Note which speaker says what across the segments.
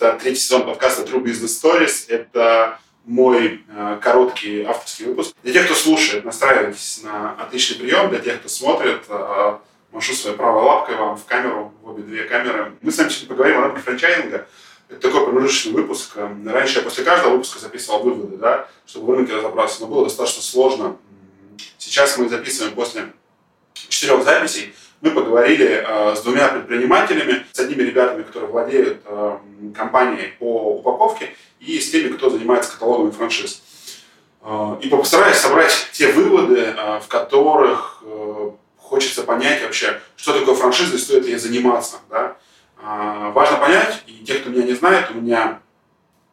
Speaker 1: Это третий сезон подкаста True Business Stories. Это мой э, короткий авторский выпуск. Для тех, кто слушает, настраивайтесь на отличный прием. Для тех, кто смотрит, э, машу своей правой лапкой вам в камеру, в обе две камеры. Мы с вами сегодня поговорим о рынке франчайзинга. Это такой промежуточный выпуск. Раньше я после каждого выпуска записывал выводы, да, чтобы в рынке разобраться, но было достаточно сложно. Сейчас мы записываем после четырех записей мы поговорили э, с двумя предпринимателями, с одними ребятами, которые владеют э, компанией по упаковке, и с теми, кто занимается каталогами франшиз. Э, и постараюсь собрать те выводы, э, в которых э, хочется понять вообще, что такое франшиза и стоит ли ей заниматься. Да? Э, важно понять, и те, кто меня не знает, у меня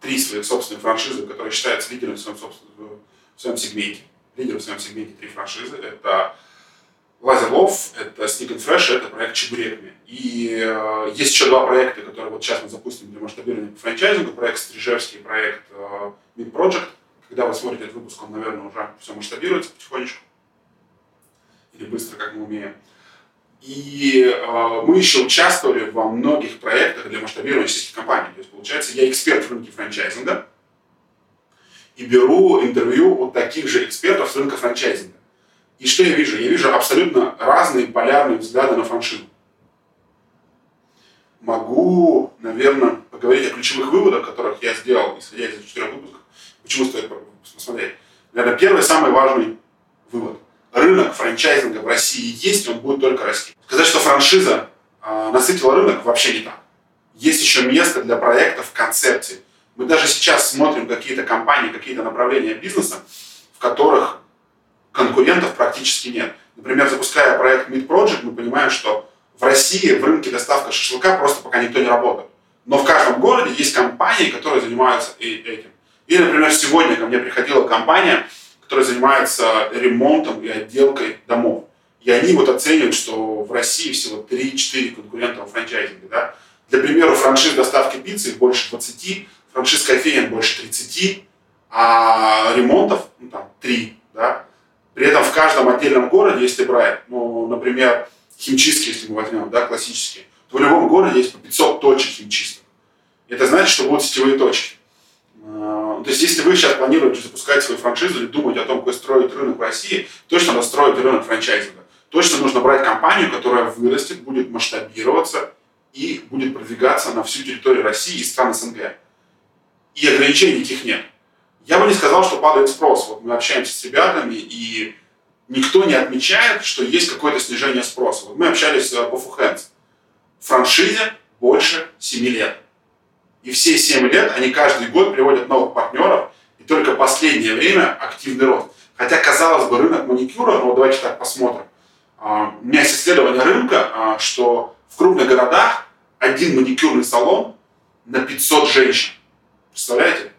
Speaker 1: три своих собственных франшизы, которые считаются лидерами в своем, в своем сегменте. Лидеры в своем сегменте три франшизы. Это Лазерлов, это Sneak and Fresh, это проект Чебурекми. И э, есть еще два проекта, которые вот сейчас мы запустим для масштабирования по франчайзингу. Проект Стрижевский, проект э, Mid Project. Когда вы смотрите этот выпуск, он, наверное, уже все масштабируется потихонечку. Или быстро, как мы умеем. И э, мы еще участвовали во многих проектах для масштабирования сетевых компаний. То есть, получается, я эксперт в рынке франчайзинга и беру интервью у таких же экспертов с рынка франчайзинга. И что я вижу? Я вижу абсолютно разные полярные взгляды на франшизу. Могу, наверное, поговорить о ключевых выводах, которых я сделал, исходя из этих четырех выпусков. Почему стоит посмотреть? Наверное, первый, самый важный вывод. Рынок франчайзинга в России есть, он будет только расти. Сказать, что франшиза э, насытила рынок, вообще не так. Есть еще место для проектов, концепций. Мы даже сейчас смотрим какие-то компании, какие-то направления бизнеса, в которых конкурентов практически нет. Например, запуская проект Meat Project, мы понимаем, что в России в рынке доставка шашлыка просто пока никто не работает. Но в каждом городе есть компании, которые занимаются этим. И, например, сегодня ко мне приходила компания, которая занимается ремонтом и отделкой домов. И они вот оценивают, что в России всего 3-4 конкурента в франчайзинге. Да? Для примера, франшиз доставки пиццы больше 20, франшиз кофеин больше 30, а ремонтов ну, там, 3. Да? При этом в каждом отдельном городе, если брать, ну, например, химчистки, если мы возьмем, да, классические, то в любом городе есть по 500 точек химчисток. Это значит, что будут сетевые точки. А, то есть, если вы сейчас планируете запускать свою франшизу или думать о том, как строить рынок в России, точно надо строить рынок франчайзинга. Точно нужно брать компанию, которая вырастет, будет масштабироваться и будет продвигаться на всю территорию России и стран СНГ. И ограничений никаких нет. Я бы не сказал, что падает спрос. Вот мы общаемся с ребятами, и никто не отмечает, что есть какое-то снижение спроса. Вот мы общались э, по Фухенс. Франшизе больше 7 лет. И все 7 лет они каждый год приводят новых партнеров, и только последнее время активный рост. Хотя, казалось бы, рынок маникюра, ну давайте так посмотрим. А, у меня есть исследование рынка, а, что в крупных городах один маникюрный салон на 500 женщин. Представляете?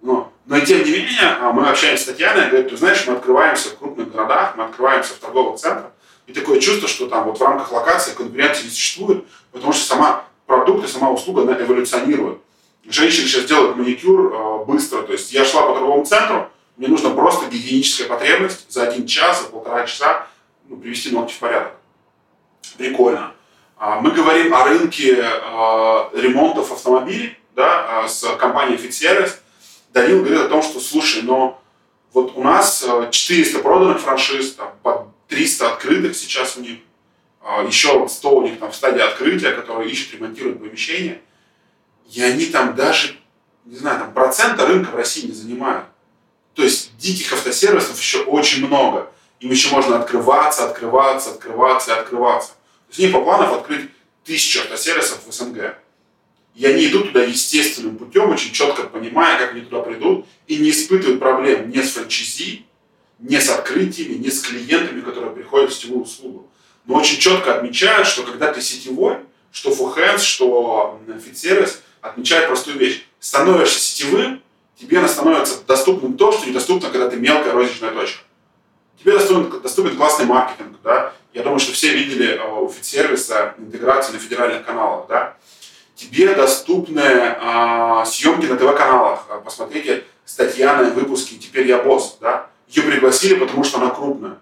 Speaker 1: Ну, но тем не менее, а, мы общаемся с Татьяной, говорит, ты знаешь, мы открываемся в крупных городах, мы открываемся в торговых центрах, и такое чувство, что там вот в рамках локации конкуренции не существует, потому что сама продукт и сама услуга, она эволюционирует. Женщины сейчас делают маникюр э, быстро, то есть я шла по торговому центру, мне нужно просто гигиеническая потребность за один час, за полтора часа ну, привести ногти в порядок. Прикольно. А, мы говорим о рынке э, ремонтов автомобилей да, с компанией FitService. Данил говорит о том, что, слушай, но вот у нас 400 э, проданных франшиз, там, под 300 открытых сейчас у них, а, еще 100 у них там в стадии открытия, которые ищут, ремонтируют помещения, и они там даже, не знаю, там процента рынка в России не занимают. То есть диких автосервисов еще очень много. Им еще можно открываться, открываться, открываться и открываться. То есть у них по планам открыть тысячу автосервисов в СНГ. И они идут туда естественным путем, очень четко понимая, как они туда придут, и не испытывают проблем ни с франчайзи, ни с открытиями, ни с клиентами, которые приходят в сетевую услугу. Но очень четко отмечают, что когда ты сетевой, что Full что FitService, отмечают простую вещь. Становишься сетевым, тебе становится доступным то, что недоступно, когда ты мелкая розничная точка. Тебе доступен, доступен классный маркетинг. Да? Я думаю, что все видели э, у FitService интеграцию на федеральных каналах. Да? Тебе доступны а, съемки на ТВ-каналах. А, посмотрите с Татьяной выпуски «Теперь я босс». Да? Ее пригласили, потому что она крупная.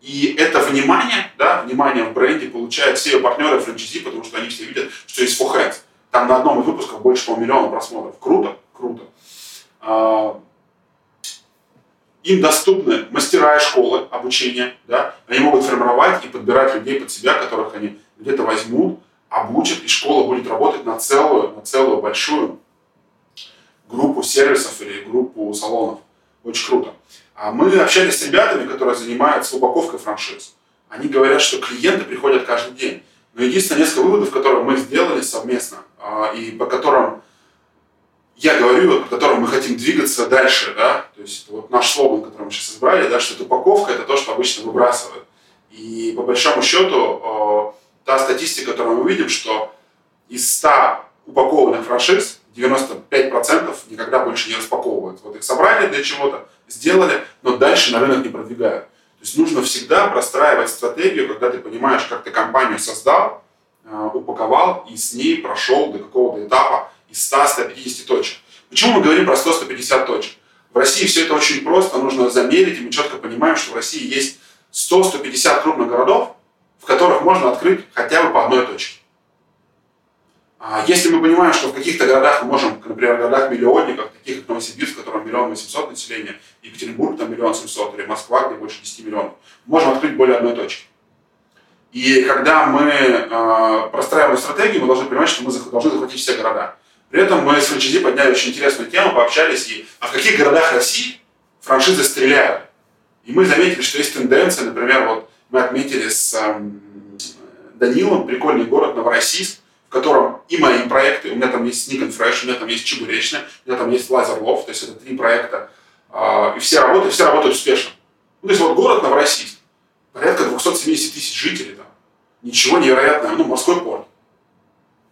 Speaker 1: И это внимание, да, внимание в бренде получают все ее партнеры франчайзи, потому что они все видят, что есть фохэнс. Там на одном из выпусков больше полмиллиона просмотров. Круто, круто. А, им доступны мастера и школы обучения, да, они могут формировать и подбирать людей под себя, которых они где-то возьмут, обучат, и школа будет работать на целую, на целую большую группу сервисов или группу салонов. Очень круто. А мы общались с ребятами, которые занимаются упаковкой франшиз. Они говорят, что клиенты приходят каждый день. Но единственное, несколько выводов, которые мы сделали совместно, а, и по которым я говорю, по которым мы хотим двигаться дальше, да, то есть вот наш слоган, который мы сейчас избрали, да, что это упаковка, это то, что обычно выбрасывают. И по большому счету, э, та статистика, которую мы видим, что из 100 упакованных франшиз 95% никогда больше не распаковывают. Вот их собрали для чего-то, сделали, но дальше на рынок не продвигают. То есть нужно всегда простраивать стратегию, когда ты понимаешь, как ты компанию создал, э, упаковал и с ней прошел до какого-то этапа, из 100-150 точек. Почему мы говорим про 100-150 точек? В России все это очень просто, нужно замерить, и мы четко понимаем, что в России есть 100-150 крупных городов, в которых можно открыть хотя бы по одной точке. А если мы понимаем, что в каких-то городах мы можем, например, в городах-миллионниках, таких как Новосибирск, в котором миллион восемьсот населения, Екатеринбург там миллион семьсот, или Москва, где больше 10 миллионов, можем открыть более одной точки. И когда мы э, простраиваем стратегию, мы должны понимать, что мы должны захватить все города. При этом мы с франчайзи подняли очень интересную тему, пообщались, и а в каких городах России франшизы стреляют. И мы заметили, что есть тенденция, например, вот мы отметили с эм, Данилом прикольный город Новороссийск, в котором и мои проекты, у меня там есть Sneak and Fresh, у меня там есть Чебуречная, у меня там есть Лазер Лов, то есть это три проекта, э, и все работают, все работают успешно. Ну, то есть вот город Новороссийск, порядка 270 тысяч жителей там, ничего невероятного, ну, морской порт.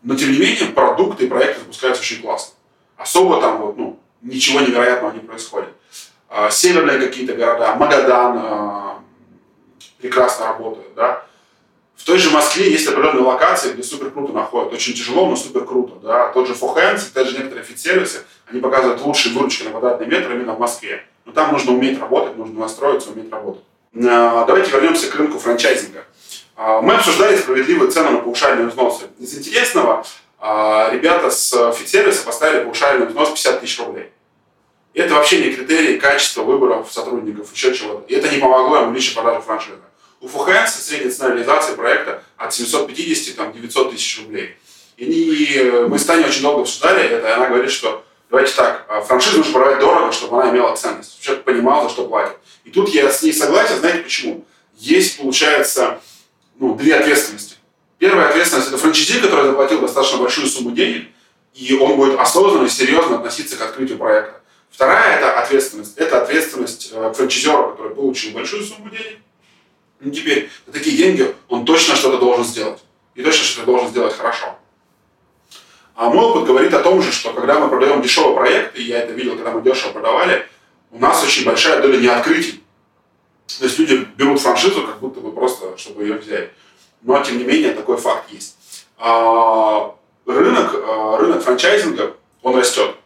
Speaker 1: Но, тем не менее, продукты и проекты запускаются очень классно. Особо там вот, ну, ничего невероятного не происходит. А, северные какие-то города, Магадан а, прекрасно работают, да. В той же Москве есть определенные локации, где супер круто находят. Очень тяжело, но супер круто. Да? Тот же Фохенс, даже некоторые офицервисы, они показывают лучшие выручки на квадратный метр именно в Москве. Но там нужно уметь работать, нужно настроиться, уметь работать. А, давайте вернемся к рынку франчайзинга. А, мы обсуждали справедливые цены на паушальные взносы. Из интересного, а, ребята с офицервиса поставили паушальный взнос 50 тысяч рублей. И это вообще не критерий качества выборов сотрудников, еще чего-то. И это не помогло им увеличить продажу франшизы. У Фухенса средняя цена реализации проекта от 750 там, 900 тысяч рублей. И мы с Таней очень долго обсуждали это, и она говорит, что давайте так, а, франшизу нужно продавать дорого, чтобы она имела ценность, чтобы человек понимал, за что платит. И тут я с ней согласен, знаете почему? Есть, получается, ну, две ответственности. Первая ответственность – это франчайзи, который заплатил достаточно большую сумму денег, и он будет осознанно и серьезно относиться к открытию проекта. Вторая это ответственность. Это ответственность э, франчайзера, который получил большую сумму денег. Ну, теперь за такие деньги он точно что-то должен сделать. И точно что-то должен сделать хорошо. А мой опыт говорит о том же, что когда мы продаем дешевый проект, и я это видел, когда мы дешево продавали, у нас очень большая доля неоткрытий. То есть люди берут франшизу, как будто бы просто, чтобы ее взять. Но, тем не менее, такой факт есть. А, рынок, а, рынок франчайзинга, он растет.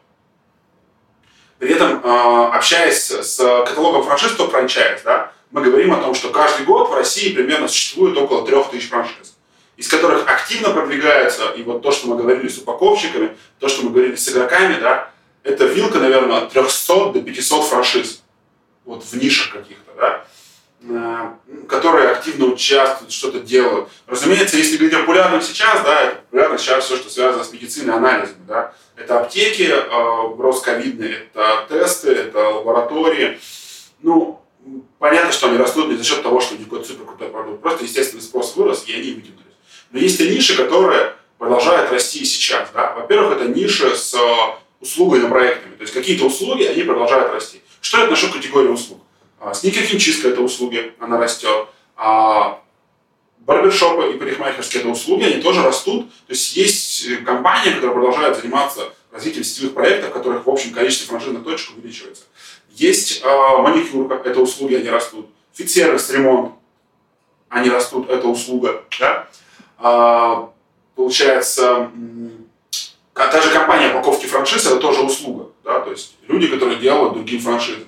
Speaker 1: При этом, а, общаясь с каталогом франшиз, то франчайз, да, мы говорим о том, что каждый год в России примерно существует около 3000 франшиз, из которых активно продвигается, и вот то, что мы говорили с упаковщиками, то, что мы говорили с игроками, да, это вилка, наверное, от 300 до 500 франшиз, вот в нишах каких-то, да. Э, которые активно участвуют, что-то делают. Разумеется, если говорить о популярном сейчас, да, это популярно сейчас все, что связано с медициной анализами. Да. Это аптеки э, росковидные, это тесты, это лаборатории. Ну, понятно, что они растут не за счет того, что у них какой-то супер крутой продукт. Просто естественный спрос вырос, и они вытянулись. Но есть и ниши, которые продолжают расти и сейчас. Да. Во-первых, это ниши с э, услугами, проектами. То есть какие-то услуги, они продолжают расти. Что я отношу к категории услуг? А, Сникерхимчистка – это услуги, она растет. А барбершопы и парикмахерские – это услуги, они тоже растут. То есть есть э, компании, которые продолжают заниматься развитием сетевых проектов, которых в общем количество франшизных точек увеличивается. Есть э, маникюр, это услуги, они растут. Фит-сервис, ремонт, они растут, это услуга. Да? А, получается, та же компания упаковки франшиз, это тоже услуга. Да? То есть люди, которые делают другие франшизы.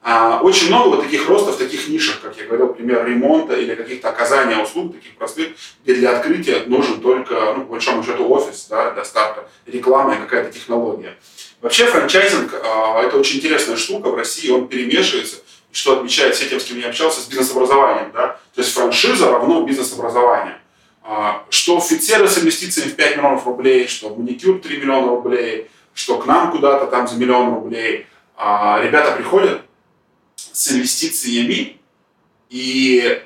Speaker 1: А, очень много вот таких ростов, таких нишах, как я говорил, пример ремонта или каких-то оказания услуг, таких простых, где для открытия нужен только, ну, по большому счету, офис да, для старта, реклама и какая-то технология. Вообще франчайзинг а, это очень интересная штука в России, он перемешивается, что отмечает все тем, с кем я общался, с бизнес-образованием. Да? То есть франшиза равно бизнес-образование. А, что офицеры с инвестициями в 5 миллионов рублей, что в маникюр 3 миллиона рублей, что к нам куда-то там за миллион рублей. А, ребята приходят, с инвестициями и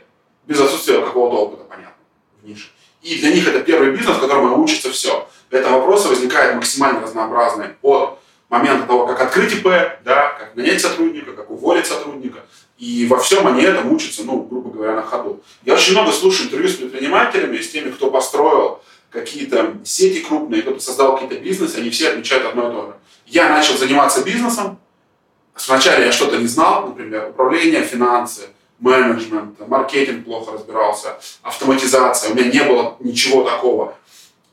Speaker 1: без отсутствия какого-то опыта, понятно, в нише. И для них это первый бизнес, в котором учится все. Для этого вопроса возникает максимально разнообразный от момента того, как открыть ИП, да, как нанять сотрудника, как уволить сотрудника. И во всем они этому учатся, ну, грубо говоря, на ходу. Я очень много слушаю интервью с предпринимателями, с теми, кто построил какие-то сети крупные, кто-то создал какие-то бизнесы, они все отмечают одно и то же. Я начал заниматься бизнесом, Сначала я что-то не знал, например, управление, финансы, менеджмент, маркетинг плохо разбирался, автоматизация, у меня не было ничего такого.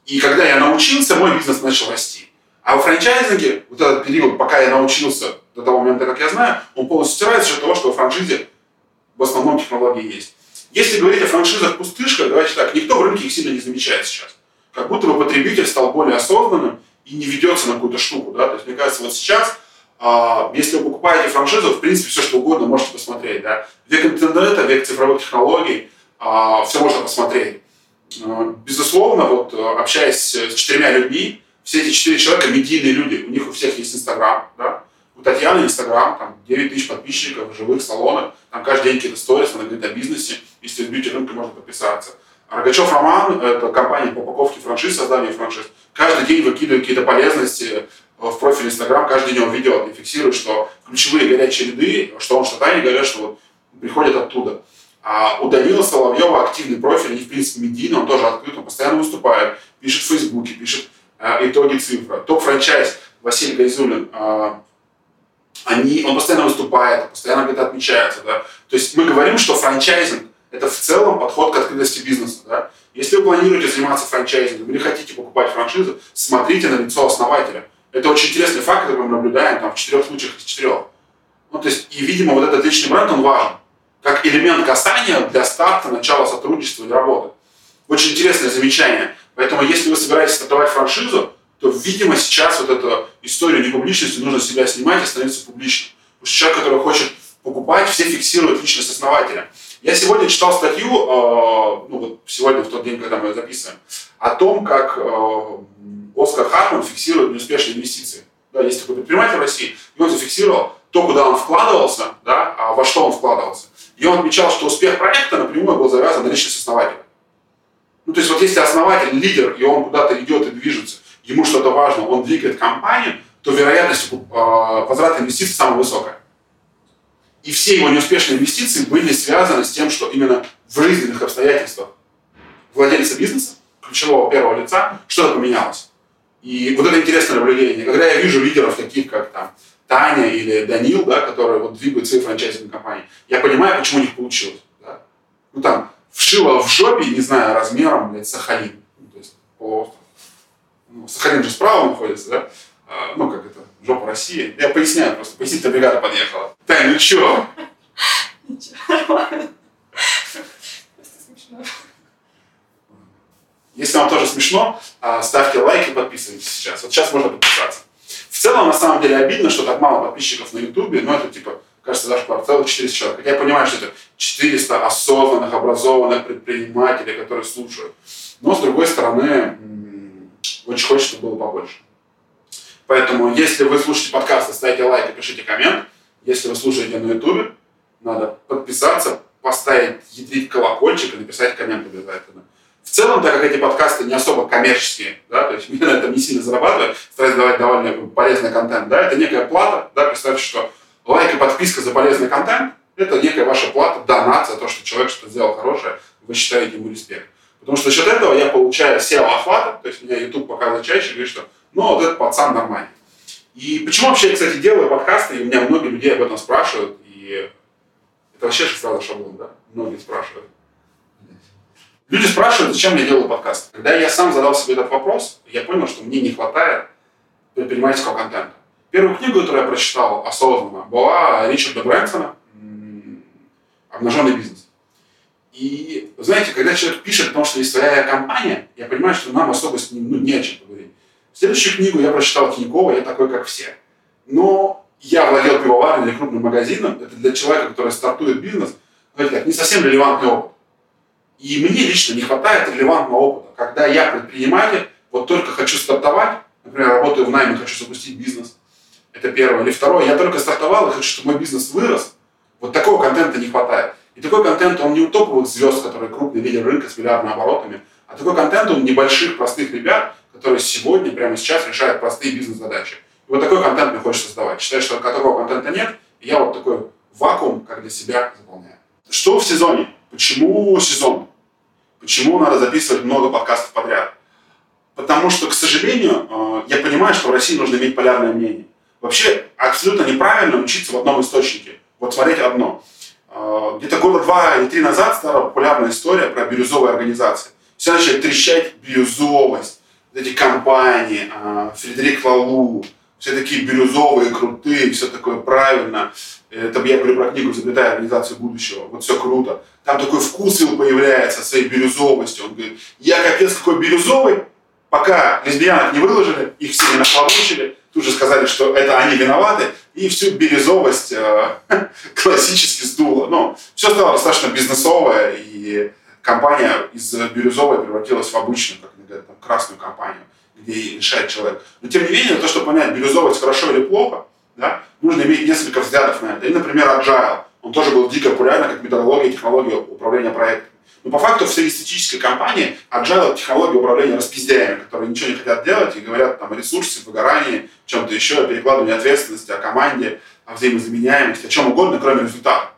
Speaker 1: И когда я научился, мой бизнес начал расти. А во франчайзинге, вот этот период, пока я научился до того момента, как я знаю, он полностью стирается за того, что в франшизе в основном технологии есть. Если говорить о франшизах пустышках, давайте так, никто в рынке их сильно не замечает сейчас. Как будто бы потребитель стал более осознанным и не ведется на какую-то штуку. Да? То есть, мне кажется, вот сейчас а, если вы покупаете франшизу, в принципе, все что угодно можете посмотреть. Да? Век интернета, век цифровых технологий, а, все можно посмотреть. Безусловно, вот общаясь с четырьмя людьми, все эти четыре человека медийные люди, у них у всех есть Инстаграм, да? У Татьяны Инстаграм, там 9 тысяч подписчиков, живых салонов, там каждый день какие-то сторис, она говорит о бизнесе, если в бьюти-рынке можно подписаться. Рогачев Роман, это компания по упаковке франшиз, созданию франшиз, каждый день выкидывает какие-то полезности, в профиль Инстаграм каждый день он видео и фиксирует, что ключевые горячие ряды, что он что-то они говорят, что вот приходят оттуда. А у Данила Соловьева активный профиль, они, в принципе, медийный, он тоже открыт, он постоянно выступает, пишет в Фейсбуке, пишет э, итоги цифры. Топ-франчайз Василий Гайзулин, э, они, он постоянно выступает, постоянно где-то отмечается. Да? То есть мы говорим, что франчайзинг – это в целом подход к открытости бизнеса. Да? Если вы планируете заниматься франчайзингом или хотите покупать франшизу, смотрите на лицо основателя. Это очень интересный факт, который мы наблюдаем там, в четырех случаях из четырех. Ну, то есть, и, видимо, вот этот личный бренд, он важен. Как элемент касания для старта, начала сотрудничества или работы. Очень интересное замечание. Поэтому, если вы собираетесь стартовать франшизу, то, видимо, сейчас вот эту историю непубличности нужно себя снимать и становиться публичным. Потому что человек, который хочет покупать, все фиксируют личность основателя. Я сегодня читал статью, э, ну вот сегодня, в тот день, когда мы ее записываем, о том, как э, Оскар Хартман фиксирует неуспешные инвестиции. Да, есть такой предприниматель в России, и он зафиксировал то, куда он вкладывался, да, а во что он вкладывался. И он отмечал, что успех проекта напрямую был завязан на личность основателя. Ну, то есть вот если основатель лидер, и он куда-то идет и движется, ему что-то важно, он двигает компанию, то вероятность э, возврата инвестиций самая высокая. И все его неуспешные инвестиции были связаны с тем, что именно в жизненных обстоятельствах владельца бизнеса, ключевого первого лица, что-то поменялось. И вот это интересное наблюдение. Когда я вижу лидеров таких, как там Таня или Данил, да, которые вот двигают свои франчайзинговые компании, я понимаю, почему у них получилось. Да? Ну там, вшило в жопе, не знаю, размером, блядь, Сахалин. Ну, то есть полуостров. Ну, Сахалин же справа находится, да? А, ну, как это, жопа России. Я поясняю просто, пояснительная бригада подъехала. Тань, ну чё? Ничего. Если вам тоже смешно, а, ставьте лайк и подписывайтесь сейчас. Вот сейчас можно подписаться. В целом, на самом деле, обидно, что так мало подписчиков на Ютубе, но это типа, кажется, зашквар. Целых 400 человек. Хотя я понимаю, что это 400 осознанных, образованных предпринимателей, которые слушают. Но, с другой стороны, очень хочется, чтобы было побольше. Поэтому, если вы слушаете подкасты, ставьте лайк и пишите коммент. Если вы слушаете на Ютубе, надо подписаться, поставить, ядрить колокольчик и написать коммент обязательно. В целом, так как эти подкасты не особо коммерческие, да, то есть мы на этом не сильно зарабатываем, стараюсь давать довольно полезный контент, да, это некая плата, да, представьте, что лайк и подписка за полезный контент – это некая ваша плата, донат за то, что человек что-то сделал хорошее, вы считаете ему респект. Потому что за счет этого я получаю SEO охвата, то есть меня YouTube показывает чаще, говорит, что ну вот этот пацан нормальный. И почему вообще я, кстати, делаю подкасты, и у меня многие людей об этом спрашивают, и это вообще сразу шаблон, да? Многие спрашивают. Люди спрашивают, зачем я делаю подкаст. Когда я сам задал себе этот вопрос, я понял, что мне не хватает предпринимательского контента. Первую книгу, которую я прочитал осознанно, была Ричарда Брэнсона «Обнаженный бизнес». И, знаете, когда человек пишет о том, что есть своя компания, я понимаю, что нам особо с ним ну, не о чем поговорить. Следующую книгу я прочитал Тинькова «Я такой, как все». Но я владел пивоварней или крупным магазином. Это для человека, который стартует бизнес, знаете, как, не совсем релевантный опыт. И мне лично не хватает релевантного опыта. Когда я предприниматель, вот только хочу стартовать, например, работаю в найме, хочу запустить бизнес. Это первое. Или второе, я только стартовал и хочу, чтобы мой бизнес вырос. Вот такого контента не хватает. И такой контент, он не у топовых звезд, которые крупные лидеры рынка с миллиардными оборотами, а такой контент у небольших, простых ребят, которые сегодня, прямо сейчас решают простые бизнес-задачи. И вот такой контент мне хочется создавать. Считаю, что такого контента нет, и я вот такой вакуум, как для себя, заполняю. Что в сезоне? Почему сезон? Почему надо записывать много подкастов подряд? Потому что, к сожалению, э, я понимаю, что в России нужно иметь полярное мнение. Вообще абсолютно неправильно учиться в одном источнике. Вот смотреть одно. Э, где-то года два или три назад стала популярная история про бирюзовые организации. Все начали трещать бирюзовость. Эти компании, э, Фредерик Лалу, все такие бирюзовые, крутые, все такое правильно. Это я говорю про книгу «Изобретая организацию будущего». Вот все круто. Там такой вкус его появляется, своей бирюзовостью. Он говорит, я капец какой бирюзовый, пока лесбиянок не выложили, их все не нахлобучили, тут же сказали, что это они виноваты, и всю бирюзовость э, классически сдуло. Но все стало достаточно бизнесовое, и компания из бирюзовой превратилась в обычную, как они говорят, там, красную компанию, где решает человек. Но тем не менее, то, чтобы понять, бирюзовость хорошо или плохо, да, нужно иметь несколько взглядов на это. И, например, agile. Он тоже был дико популярен как методология и технология управления проектом. Но по факту в среднестатистической компании agile это технология управления распиздяями, которые ничего не хотят делать и говорят там, о ресурсе, выгорании, чем-то еще, о перекладывании ответственности, о команде, о взаимозаменяемости, о чем угодно, кроме результата.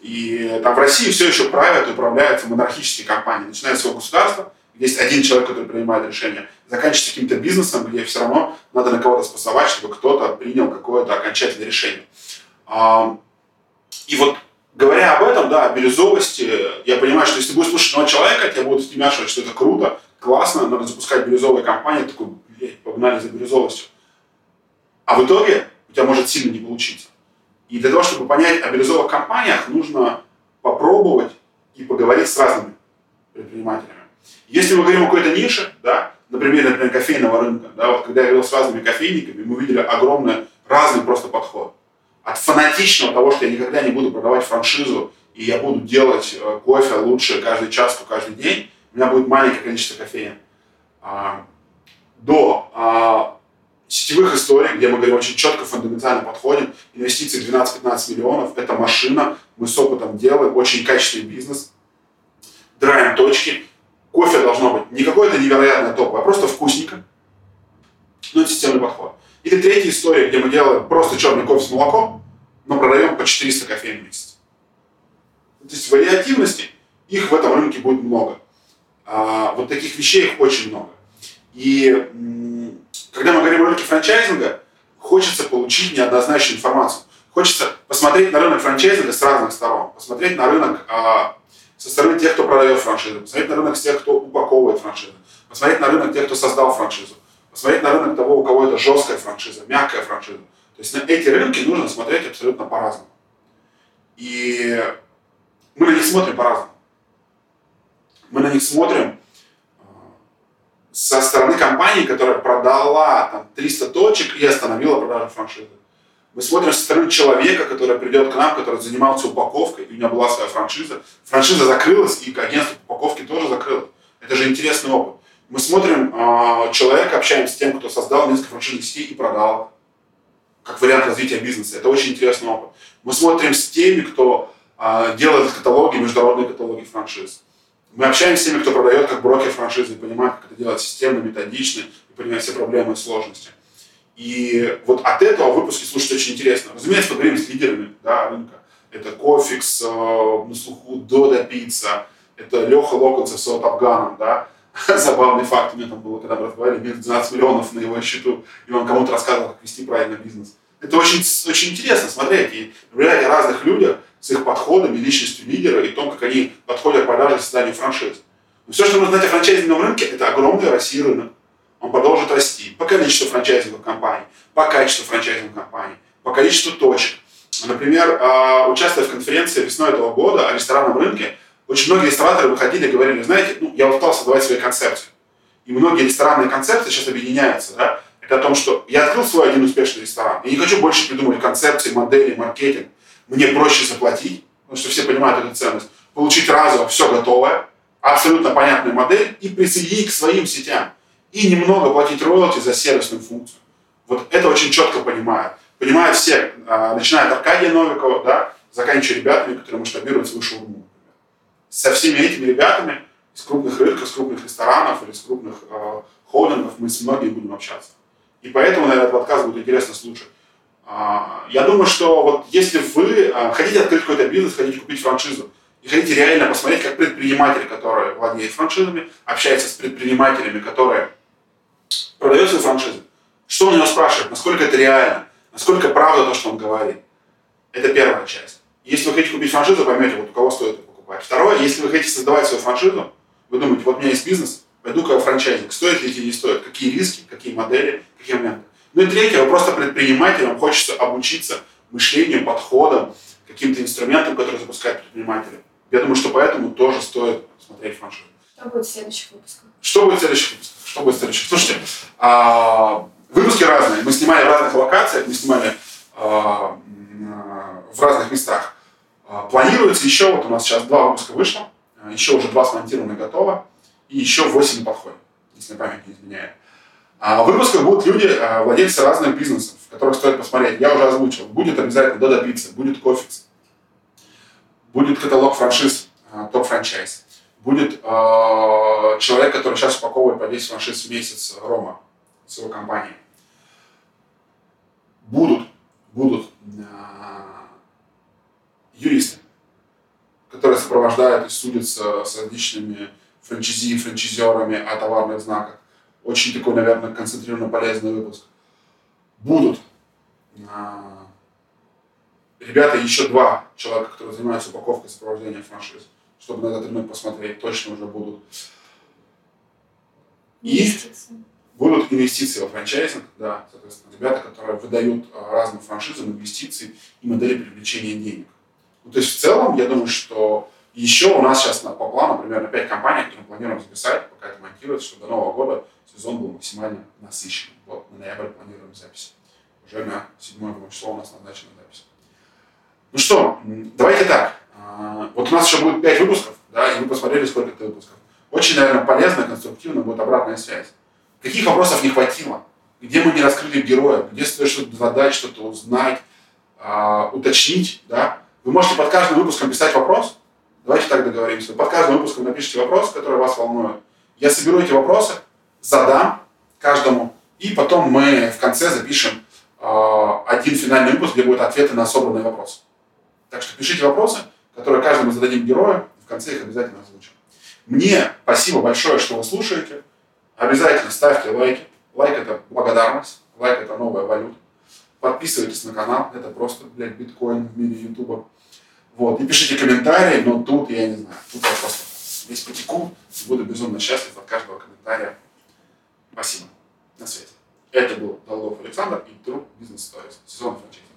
Speaker 1: И там в России все еще правят и управляются монархические компании, начиная с своего государства, есть один человек, который принимает решения, заканчивается каким-то бизнесом, где все равно надо на кого-то спасовать, чтобы кто-то принял какое-то окончательное решение. И вот говоря об этом, да, о бирюзовости, я понимаю, что если будешь слушать одного человека, тебя будут стимяшивать, что это круто, классно, надо запускать бирюзовые компании, такой, блядь, погнали за бирюзовостью. А в итоге у тебя может сильно не получиться. И для того, чтобы понять о бирюзовых компаниях, нужно попробовать и поговорить с разными предпринимателями. Если мы говорим о какой-то нише, да, например, например, кофейного рынка, да, вот когда я говорил с разными кофейниками, мы увидели огромный, разный просто подход от фанатичного того, что я никогда не буду продавать франшизу, и я буду делать э, кофе лучше каждый час, каждый день, у меня будет маленькое количество кофеин, а, до а, сетевых историй, где мы говорим очень четко, фундаментально подходим, инвестиции 12-15 миллионов, это машина, мы с опытом делаем, очень качественный бизнес, драем точки, кофе должно быть не какое-то невероятное топовое, а просто вкусненько, но это системный подход. Или третья история, где мы делаем просто черный кофе с молоком, но продаем по 400 кофеин в месяц. То есть вариативности, их в этом рынке будет много. А, вот таких вещей их очень много. И когда мы говорим о рынке франчайзинга, хочется получить неоднозначную информацию. Хочется посмотреть на рынок франчайзинга с разных сторон. Посмотреть на рынок а, со стороны тех, кто продает франшизу. Посмотреть на рынок тех, кто упаковывает франшизу. Посмотреть на рынок тех, кто создал франшизу посмотреть на рынок того, у кого это жесткая франшиза, мягкая франшиза. То есть на эти рынки нужно смотреть абсолютно по-разному. И мы на них смотрим по-разному. Мы на них смотрим а, со стороны компании, которая продала там, 300 точек и остановила продажу франшизы. Мы смотрим со стороны человека, который придет к нам, который занимался упаковкой, и у него была своя франшиза. Франшиза закрылась, и агентство упаковки тоже закрылось. Это же интересный опыт. Мы смотрим э, человека, общаемся с тем, кто создал несколько франшизных сетей и продал как вариант развития бизнеса. Это очень интересный опыт. Мы смотрим с теми, кто э, делает каталоги, международные каталоги франшиз. Мы общаемся с теми, кто продает как брокер франшизы и понимает, как это делать системно, методично и понимает все проблемы и сложности. И вот от этого выпуски слушать очень интересно. Разумеется, мы говорим с лидерами да, рынка. Это Кофикс, э, на слуху Дода Пицца, это Леха Локонцев с Афганом, да, забавный факт у меня там было, когда мы разговаривали, имеет 12 миллионов на его счету, и он кому-то рассказывал, как вести правильно бизнес. Это очень, очень интересно смотреть и наблюдать разных людях с их подходами, личностью лидера и том, как они подходят к продаже созданию франшиз. Но все, что нужно знать о франчайзинговом рынке, это огромный России рынок. Он продолжит расти. по количеству франчайзинговых компаний, по качеству франчайзинговых компаний, по количеству точек. Например, а, участвуя в конференции весной этого года о ресторанном рынке, очень многие рестораторы выходили и говорили, знаете, ну, я устал создавать свои концепции. И многие ресторанные концепции сейчас объединяются. Да? Это о том, что я открыл свой один успешный ресторан. Я не хочу больше придумывать концепции, модели, маркетинг. Мне проще заплатить, потому что все понимают эту ценность. Получить разово все готовое, абсолютно понятную модель и присоединить к своим сетям. И немного платить роялти за сервисную функцию. Вот это очень четко понимают. Понимают все, а, начиная от Аркадия Новикова, да, заканчивая ребятами, которые масштабируют свою шаурму. Со всеми этими ребятами из крупных рынков, с крупных ресторанов или с крупных э, холдингов мы с многими будем общаться. И поэтому, наверное, этот подкаст будет интересно слушать. А, я думаю, что вот если вы а, хотите открыть какой-то бизнес, хотите купить франшизу, и хотите реально посмотреть, как предприниматель, который владеет франшизами, общается с предпринимателями, которые продают свои франшизы, что он у него спрашивает, насколько это реально, насколько правда то, что он говорит. Это первая часть. Если вы хотите купить франшизу, поймете, вот у кого стоит покупать. Второе, если вы хотите создавать свою франшизу, вы думаете, вот у меня есть бизнес, пойду-ка франчайзинг, стоит ли или не стоит, какие риски, какие модели, какие моменты. Ну и третье, вы просто предприниматель, вам хочется обучиться мышлению, подходам, каким-то инструментам, которые запускают предприниматели. Я думаю, что поэтому тоже стоит смотреть франшизу.
Speaker 2: Что будет в следующих выпусках?
Speaker 1: Что будет в следующих выпусках? Что будет в следующих? Слушайте, а, выпуски разные. Мы снимали в разных локациях, мы снимали а, в разных местах. А, планируется еще, вот у нас сейчас два выпуска вышло, еще уже два смонтированы готово, и еще восемь на подходе, если память не изменяет. А в выпусках будут люди, владельцы разных бизнесов, которых стоит посмотреть. Я уже озвучил. Будет обязательно Дода Пицца, будет Кофикс, будет каталог франшиз, топ-франчайз, будет э, человек, который сейчас упаковывает по 10 франшиз в месяц Рома с его компанией. Будут, будут э, которые сопровождают и судятся с различными франчизи и франчизерами о товарных знаках. Очень такой, наверное, концентрированно полезный выпуск. Будут э, ребята, еще два человека, которые занимаются упаковкой сопровождения франшиз, чтобы на этот рынок посмотреть, точно уже будут. И будут инвестиции во франчайзинг, да, соответственно, ребята, которые выдают а, разным франшизам инвестиции и модели привлечения денег. Ну, то есть в целом, я думаю, что еще у нас сейчас по плану примерно 5 компаний, которые мы планируем записать, пока это монтируется, чтобы до Нового года сезон был максимально насыщенный. Вот на ноябрь планируем запись. Уже на 7 число у нас назначена запись. Ну что, давайте так. А, вот у нас еще будет 5 выпусков, да, и мы посмотрели, сколько это выпусков. Очень, наверное, полезно, конструктивно будет обратная связь. Каких вопросов не хватило? Где мы не раскрыли героя? Где стоит что-то задать, что-то узнать, э, уточнить, да? Вы можете под каждым выпуском писать вопрос. Давайте так договоримся. Под каждым выпуском напишите вопрос, который вас волнует. Я соберу эти вопросы, задам каждому, и потом мы в конце запишем э, один финальный выпуск, где будут ответы на собранные вопросы. Так что пишите вопросы, которые каждому зададим герою, в конце их обязательно озвучим. Мне спасибо большое, что вы слушаете. Обязательно ставьте лайки. Лайк это благодарность, лайк это новая валюта. Подписывайтесь на канал, это просто, блядь, биткоин в мире ютуба. Вот, и пишите комментарии, но тут, я не знаю, тут я просто весь потеку, буду безумно счастлив от каждого комментария. Спасибо. На связи. Это был Долгов Александр и True Stories. Сезон франчайзинга.